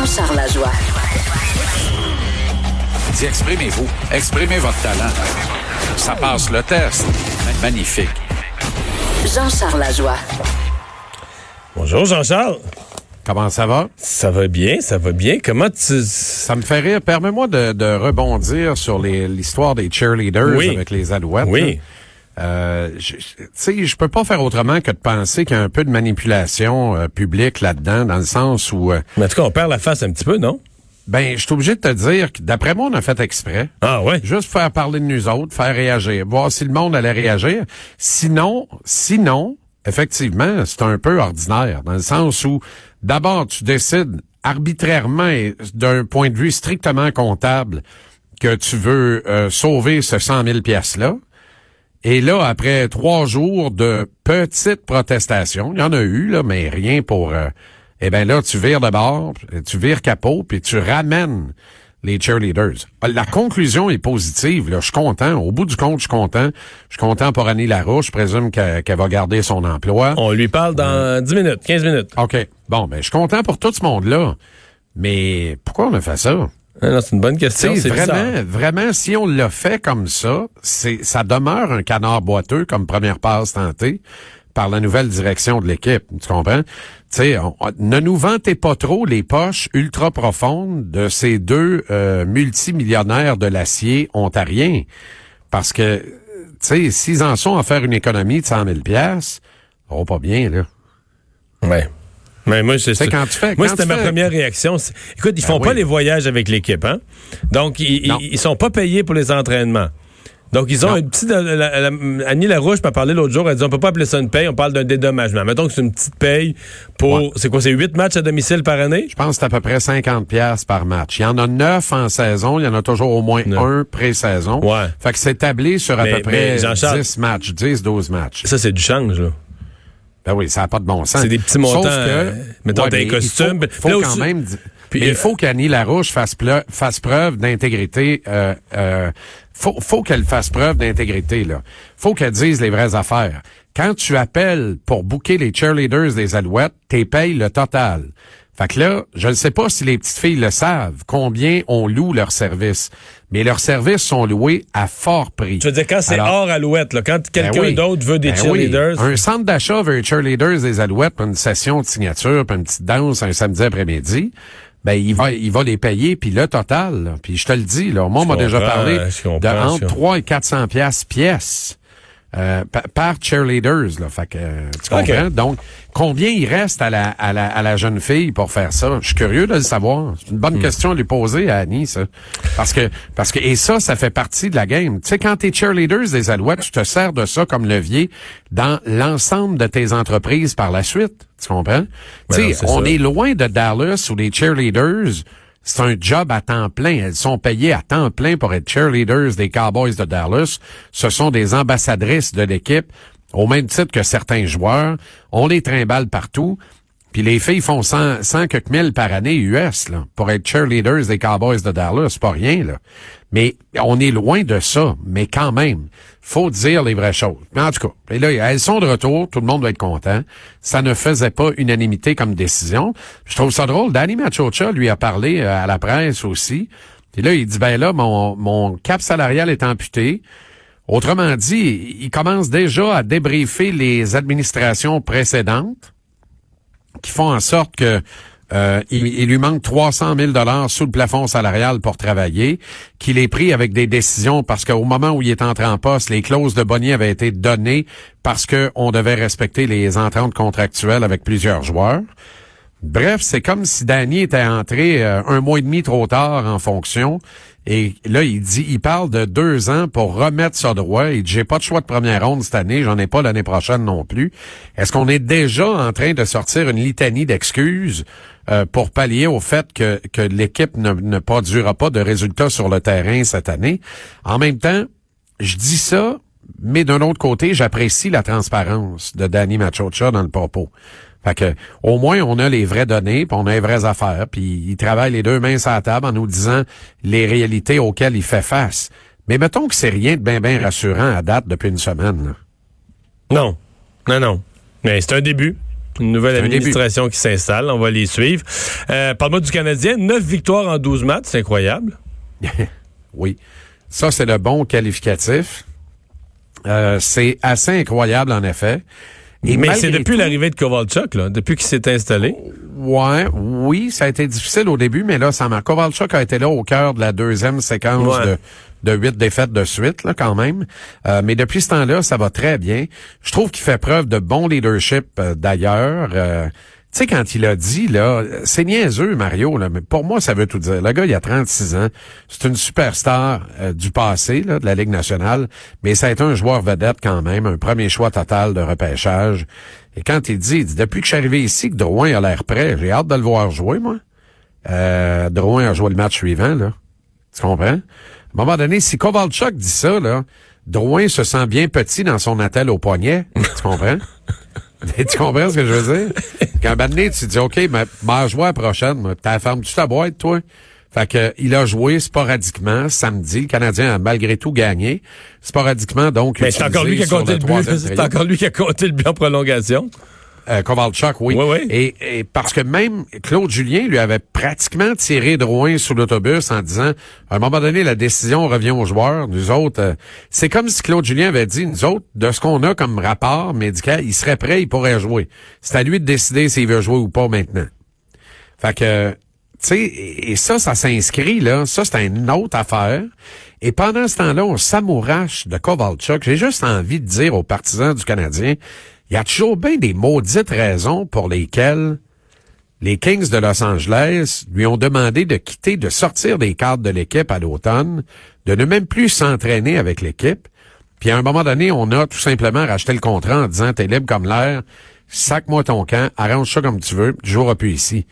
Jean-Charles Lajoie. Dis, exprimez-vous. Exprimez votre talent. Ça passe le test. Magnifique. Jean-Charles Lajoie. Bonjour Jean-Charles. Comment ça va? Ça va bien, ça va bien. Comment tu... Ça me fait rire. Permets-moi de, de rebondir sur l'histoire des cheerleaders Oui. avec les alouettes. Oui. là. Euh, je- je- tu sais, je peux pas faire autrement que de penser qu'il y a un peu de manipulation euh, publique là-dedans, dans le sens où, euh, Mais en tout cas, on perd la face un petit peu, non? ben, je suis obligé de te dire que d'après moi, on a fait exprès. Ah ouais? Juste faire parler de nous autres, faire réagir, voir si le monde allait réagir. Sinon, sinon, effectivement, c'est un peu ordinaire, dans le sens où, d'abord, tu décides arbitrairement et d'un point de vue strictement comptable que tu veux euh, sauver ce 100 000 pièces-là. Et là, après trois jours de petites protestations, il y en a eu, là, mais rien pour... euh, eh bien là, tu vires de bord, tu vires capot, puis tu ramènes les cheerleaders. La conclusion est positive. Là. Je suis content. Au bout du compte, je suis content. Je suis content pour Annie Larouche. Je présume qu'elle va garder son emploi. On lui parle dans 10 minutes, 15 minutes. OK. Bon, ben, je suis content pour tout ce monde-là. Mais pourquoi on a fait ça? Non, c'est une bonne question. C'est vraiment, bizarre. vraiment, si on l'a fait comme ça, c'est, ça demeure un canard boiteux comme première passe tentée par la nouvelle direction de l'équipe. Tu comprends? Tu sais, on- on- ne nous vantez pas trop les poches ultra profondes de ces deux euh, multimillionnaires de l'acier ontariens. Parce que, tu sais, s'ils en sont à faire une économie de 100 000 piastres, oh, pas bien, là. Ouais. Mais moi, c'est quand tu fais- Moi, c'était ma fais- première réaction. Écoute, ils Ben font pas les voyages avec l'équipe, hein? Donc, ils, ils, ils sont pas payés pour les entraînements. Donc, ils ont Non. une petite... la- la- la- Annie Larouche m'a parlé l'autre jour, elle dit, on peut pas appeler ça une paye, on parle d'un dédommagement. Mettons que c'est une petite paye pour... Ouais. C'est quoi, c'est huit matchs à domicile par année? Je pense que c'est à peu près 50 pièces par match. Il y en a neuf en saison, il y en a toujours au moins Non. un pré-saison. Ouais. Fait que c'est établi sur à Mais- peu près mais Jean-Charles- 10 matchs, 10, 12 matchs. Ça, c'est du change, là. Ben oui, ça n'a pas de bon sens. C'est des petits montants, Sauf euh, mettons, mais un il costume. faut, Puis faut quand même... Puis, mais euh, il faut qu'Annie Larouche fasse, preuve d'intégrité. Euh, euh, faut, faut qu'elle fasse preuve d'intégrité, là. Faut qu'elle dise les vraies affaires. Quand tu appelles pour booker les cheerleaders des Alouettes, t'es payes le total. Fait que là, je ne sais pas si les petites filles le savent, combien on loue leurs services. Mais leurs services sont loués à fort prix. Je veux dire, quand c'est hors alouette, là, quand quelqu'un ben oui. d'autre veut des Ben oui. cheerleaders... Un centre d'achat veut les cheerleaders des Alouettes pour une session de signature, puis une petite danse un samedi après-midi. Ben, il va, il va les payer, puis le total. là. Puis je te le dis, là, moi, on m'a déjà parlé de entre je 3 et 400 pièces pièce. Euh, pa- par cheerleaders, là. Fait que, euh, tu comprends? Donc, combien il reste à la, à, la, à la jeune fille pour faire ça? Je suis curieux de le savoir. C'est une bonne Hmm. question à lui poser à Annie, ça. Parce que, parce que, et ça, ça fait partie de la game. Tu sais, quand t'es cheerleaders des Alouettes, tu te sers de ça comme levier dans l'ensemble de tes entreprises par la suite. Tu comprends? Ben tu sais, on ça. est loin de Dallas où les cheerleaders, c'est un job à temps plein. Elles sont payées à temps plein pour être cheerleaders des Cowboys de Dallas. Ce sont des ambassadrices de l'équipe, au même titre que certains joueurs. On les trimballe partout. Puis les filles font 100, 100 quelques mille par année US là, pour être cheerleaders des Cowboys de Dallas. Pas rien, là. Mais on est loin de ça. Mais quand même, faut dire les vraies choses. Mais en tout cas, et là, elles sont de retour. Tout le monde doit être content. Ça ne faisait pas unanimité comme décision. Je trouve ça drôle. Danny Machocha lui a parlé euh, à la presse aussi. Et là, il dit, ben là, mon, mon cap salarial est amputé. Autrement dit, il commence déjà à débriefer les administrations précédentes qui font en sorte que euh, il, lui manque 300 000 dollars sous le plafond salarial pour travailler, qu'il est pris avec des décisions parce qu'au moment où il est entré en poste, les clauses de bonnier avaient été données parce que on devait respecter les ententes contractuelles avec plusieurs joueurs. Bref, c'est comme si Danny était entré euh, un mois et demi trop tard en fonction. Et là, il dit, il parle de deux ans pour remettre ça droit. Il dit, j'ai pas de choix de première ronde cette année, j'en ai pas l'année prochaine non plus. Est-ce qu'on est déjà en train de sortir une litanie d'excuses euh, pour pallier au fait que, que l'équipe ne, ne produira pas de résultats sur le terrain cette année? En même temps, je dis ça, mais d'un autre côté, j'apprécie la transparence de Danny Machocha dans le propos. Fait que, au moins, on a les vraies données, puis on a les vraies affaires, puis il travaille les deux mains sur la table en nous disant les réalités auxquelles il fait face. Mais mettons que c'est rien de bien, bien rassurant à date depuis une semaine. là. Non. Non, non. Mais c'est un début. Une nouvelle administration qui s'installe. On va les suivre. Euh, Parle-moi du Canadien. Neuf victoires en 12 matchs. C'est incroyable. Oui. Ça, c'est le bon qualificatif. Euh, c'est assez incroyable, en effet. Et Mais c'est depuis l'arrivée de Kovalchuk, là, depuis qu'il s'est installé. Ouais, oui, ça a été difficile au début, mais là, ça m'a. Kovalchuk a été là au cœur de la deuxième séquence Ouais. de, de huit défaites de suite, là, quand même. Euh, mais depuis ce temps-là, ça va très bien. Je trouve qu'il fait preuve de bon leadership euh, d'ailleurs. Euh, tu sais, quand il a dit, là, c'est niaiseux, Mario, là, mais pour moi, ça veut tout dire. Le gars, il a 36 ans. C'est une superstar euh, du passé, là, de la Ligue nationale, mais ça a été un joueur vedette quand même, un premier choix total de repêchage. Et quand il dit, il dit, depuis que je suis arrivé ici, que Drouin a l'air prêt, j'ai hâte de le voir jouer, moi. Euh, Drouin a joué le match suivant, là. Tu comprends? À un moment donné, si Kovalchuk dit ça, là, Drouin se sent bien petit dans son attel au poignet. tu comprends? tu comprends ce que je veux dire? Quand un tu dis, OK, mais m'a joué la prochaine. T'as fermes-tu ta boîte, toi? Fait que, il a joué sporadiquement samedi. Le Canadien a malgré tout gagné. Sporadiquement, donc. Mais c'est encore lui qui a compté le but. C'est encore lui qui a compté le but en prolongation. Euh, Kovalchuk, oui. Oui, oui. Et, et parce que même Claude Julien lui avait pratiquement tiré Drouin sous l'autobus en disant, à un moment donné, la décision revient aux joueurs. Nous autres, euh, c'est comme si Claude Julien avait dit, nous autres, de ce qu'on a comme rapport médical, il serait prêt, il pourrait jouer. C'est à lui de décider s'il veut jouer ou pas maintenant. Fait que, tu sais, et et ça, ça s'inscrit, là. Ça, c'est une autre affaire. Et pendant ce temps-là, on s'amourache de Kovalchuk. J'ai juste envie de dire aux partisans du Canadien, il y a toujours bien des maudites raisons pour lesquelles les Kings de Los Angeles lui ont demandé de quitter, de sortir des cadres de l'équipe à l'automne, de ne même plus s'entraîner avec l'équipe. Puis à un moment donné, on a tout simplement racheté le contrat en disant, t'es libre comme l'air, sac-moi ton camp, arrange ça comme tu veux, tu joueras plus ici.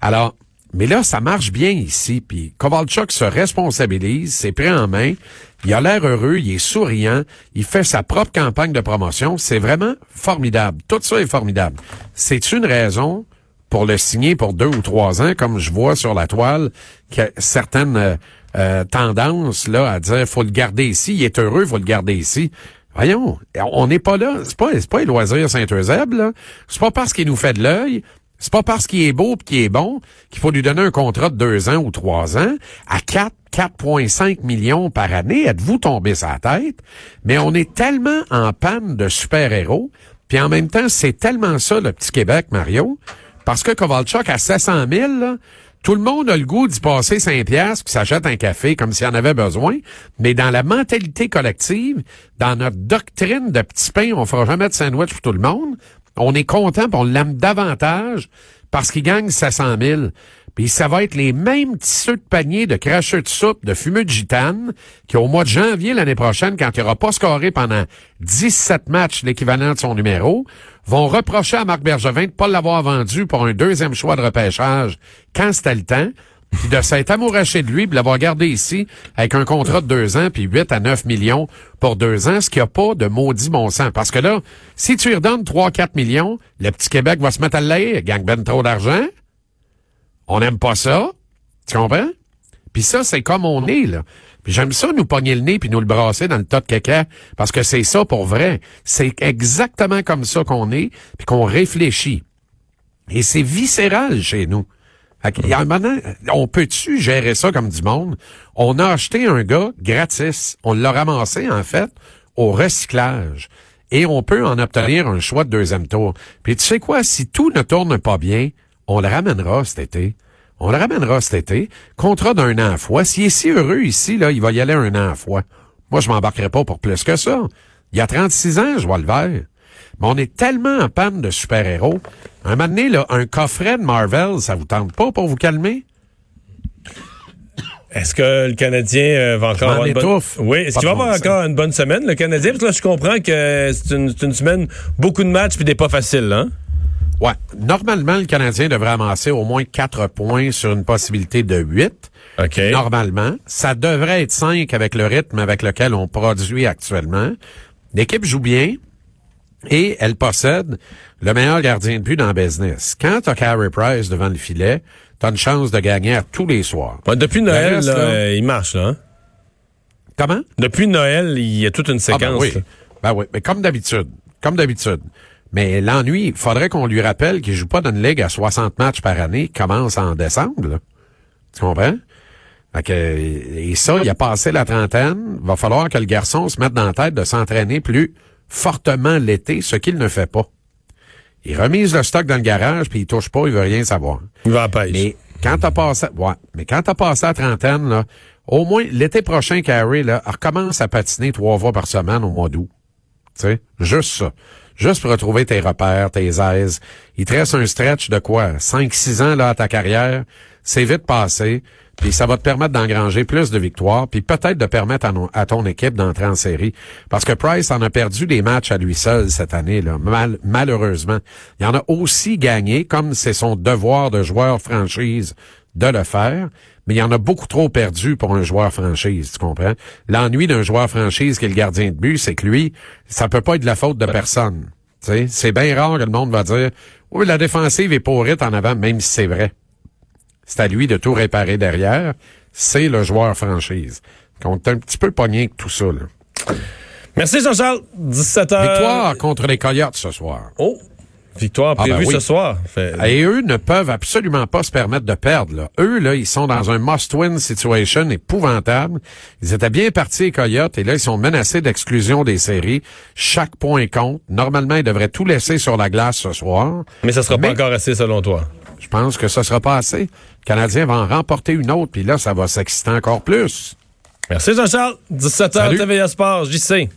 Alors, mais là, ça marche bien ici, puis Kovalchuk se responsabilise, c'est pris en main, il a l'air heureux, il est souriant, il fait sa propre campagne de promotion, c'est vraiment formidable. Tout ça est formidable. C'est une raison pour le signer pour deux ou trois ans, comme je vois sur la toile, qu'il y a certaines euh, euh, tendances là à dire faut le garder ici, il est heureux, faut le garder ici. Voyons, on n'est pas là, c'est pas pas les loisirs Saint-Eusèbe là, c'est pas parce qu'il nous fait de l'œil, c'est pas parce qu'il est beau et qu'il est bon qu'il faut lui donner un contrat de deux ans ou trois ans à 4 4,5 millions par année. Êtes-vous tombé sa tête? Mais on est tellement en panne de super-héros, puis en même temps, c'est tellement ça le petit Québec, Mario, parce que Kovalchuk à 700 000, là, tout le monde a le goût d'y passer 5 piastres puis s'achète un café comme s'il en avait besoin. Mais dans la mentalité collective, dans notre doctrine de petits pains, on fera jamais de sandwich pour tout le monde. On est content puis on l'aime davantage parce qu'il gagne 700 000. Puis ça va être les mêmes tisseux de panier de cracheux de soupe, de fumeux de gitane, qui au mois de janvier l'année prochaine, quand il n'aura pas scoré pendant 17 matchs l'équivalent de son numéro, vont reprocher à Marc Bergevin de pas l'avoir vendu pour un deuxième choix de repêchage quand c'était le temps, puis de s'être amouraché de lui, puis l'avoir gardé ici avec un contrat de deux ans, puis 8 à 9 millions pour deux ans, ce qui a pas de maudit bon sens. Parce que là, si tu lui redonnes 3-4 millions, le petit Québec va se mettre à l'air, gagne ben trop d'argent. On n'aime pas ça. Tu comprends? Puis ça, c'est comme on est, là. Puis j'aime ça, nous pogner le nez puis nous le brasser dans le tas de caca, parce que c'est ça pour vrai. C'est exactement comme ça qu'on est, puis qu'on réfléchit. Et c'est viscéral chez nous. On peut-tu gérer ça comme du monde? On a acheté un gars gratis. On l'a ramassé, en fait, au recyclage. Et on peut en obtenir un choix de deuxième tour. Puis tu sais quoi? Si tout ne tourne pas bien, on le ramènera cet été. On le ramènera cet été. Contrat d'un an à fois. S'il est si heureux ici, là, il va y aller un an à fois. Moi, je m'embarquerai pas pour plus que ça. Il y a 36 ans, je vois le vert. Mais on est tellement en panne de super-héros. Un moment donné, là, un coffret de Marvel, ça vous tente pas pour vous calmer? Est-ce que le Canadien euh, va encore avoir une bonne... Oui, est-ce qu'il va avoir encore une bonne semaine, le Canadien? Parce que là, je comprends que c'est une, c'est une semaine, beaucoup de matchs puis des pas faciles, hein? Ouais. Normalement, le Canadien devrait amasser au moins 4 points sur une possibilité de 8. OK. Normalement. Ça devrait être 5 avec le rythme avec lequel on produit actuellement. L'équipe joue bien et elle possède le meilleur gardien de but dans le business. Quand t'as Carey Price devant le filet, t'as une chance de gagner à tous les soirs. Depuis Noël, reste, là, là- il marche, là. hein? Comment? Depuis Noël, il y a toute une Ah, séquence. ben oui. Ben oui, mais comme d'habitude. Comme d'habitude. Mais l'ennui, il faudrait qu'on lui rappelle qu'il joue pas dans une ligue à 60 matchs par année, commence en décembre. là. Tu comprends? Fait que, et ça, il a passé la trentaine. Va falloir que le garçon se mette dans la tête de s'entraîner plus fortement l'été, ce qu'il ne fait pas. Il remise le stock dans le garage, puis il touche pas, il veut rien savoir. Il va à pêche. Mais quand t'as passé, ouais, mais quand t'as passé la trentaine, là, au moins l'été prochain, Carrie, là, recommence à patiner trois fois par semaine au mois d'août. Tu sais, juste ça. Juste pour retrouver tes repères, tes aises. Il te reste un stretch de quoi? 5-6 ans là à ta carrière. C'est vite passé. Puis ça va te permettre d'engranger plus de victoires, puis peut-être de permettre à, no- à ton équipe d'entrer en série. Parce que Price en a perdu des matchs à lui seul cette année, là, mal- malheureusement. Il en a aussi gagné, comme c'est son devoir de joueur franchise de le faire, mais il y en a beaucoup trop perdu pour un joueur franchise, tu comprends? L'ennui d'un joueur franchise qui est le gardien de but, c'est que lui, ça peut pas être de la faute de personne. Tu sais, C'est bien rare que le monde va dire Oui, la défensive est pourrite en avant, même si c'est vrai. C'est à lui de tout réparer derrière. C'est le joueur franchise. Est un petit peu pogné avec tout ça. Là. Merci Jean-Charles. 17h. Victoire contre les Coyotes ce soir. Oh. Victoire Ah, ben prévue oui. ce soir. Fait- Et eux ne peuvent absolument pas se permettre de perdre. Là. Eux, là, ils sont dans un must-win situation épouvantable. Ils étaient bien partis, les Coyotes, et là, ils sont menacés d'exclusion des séries. Chaque point compte. Normalement, ils devraient tout laisser sur la glace ce soir. Mais ça sera Mais- pas encore assez selon toi. Je pense que ça sera pas assez. Le Canadien va en remporter une autre, puis là, ça va s'exciter encore plus. Merci Jean-Charles. 17h Salut. TVA Sport, JC.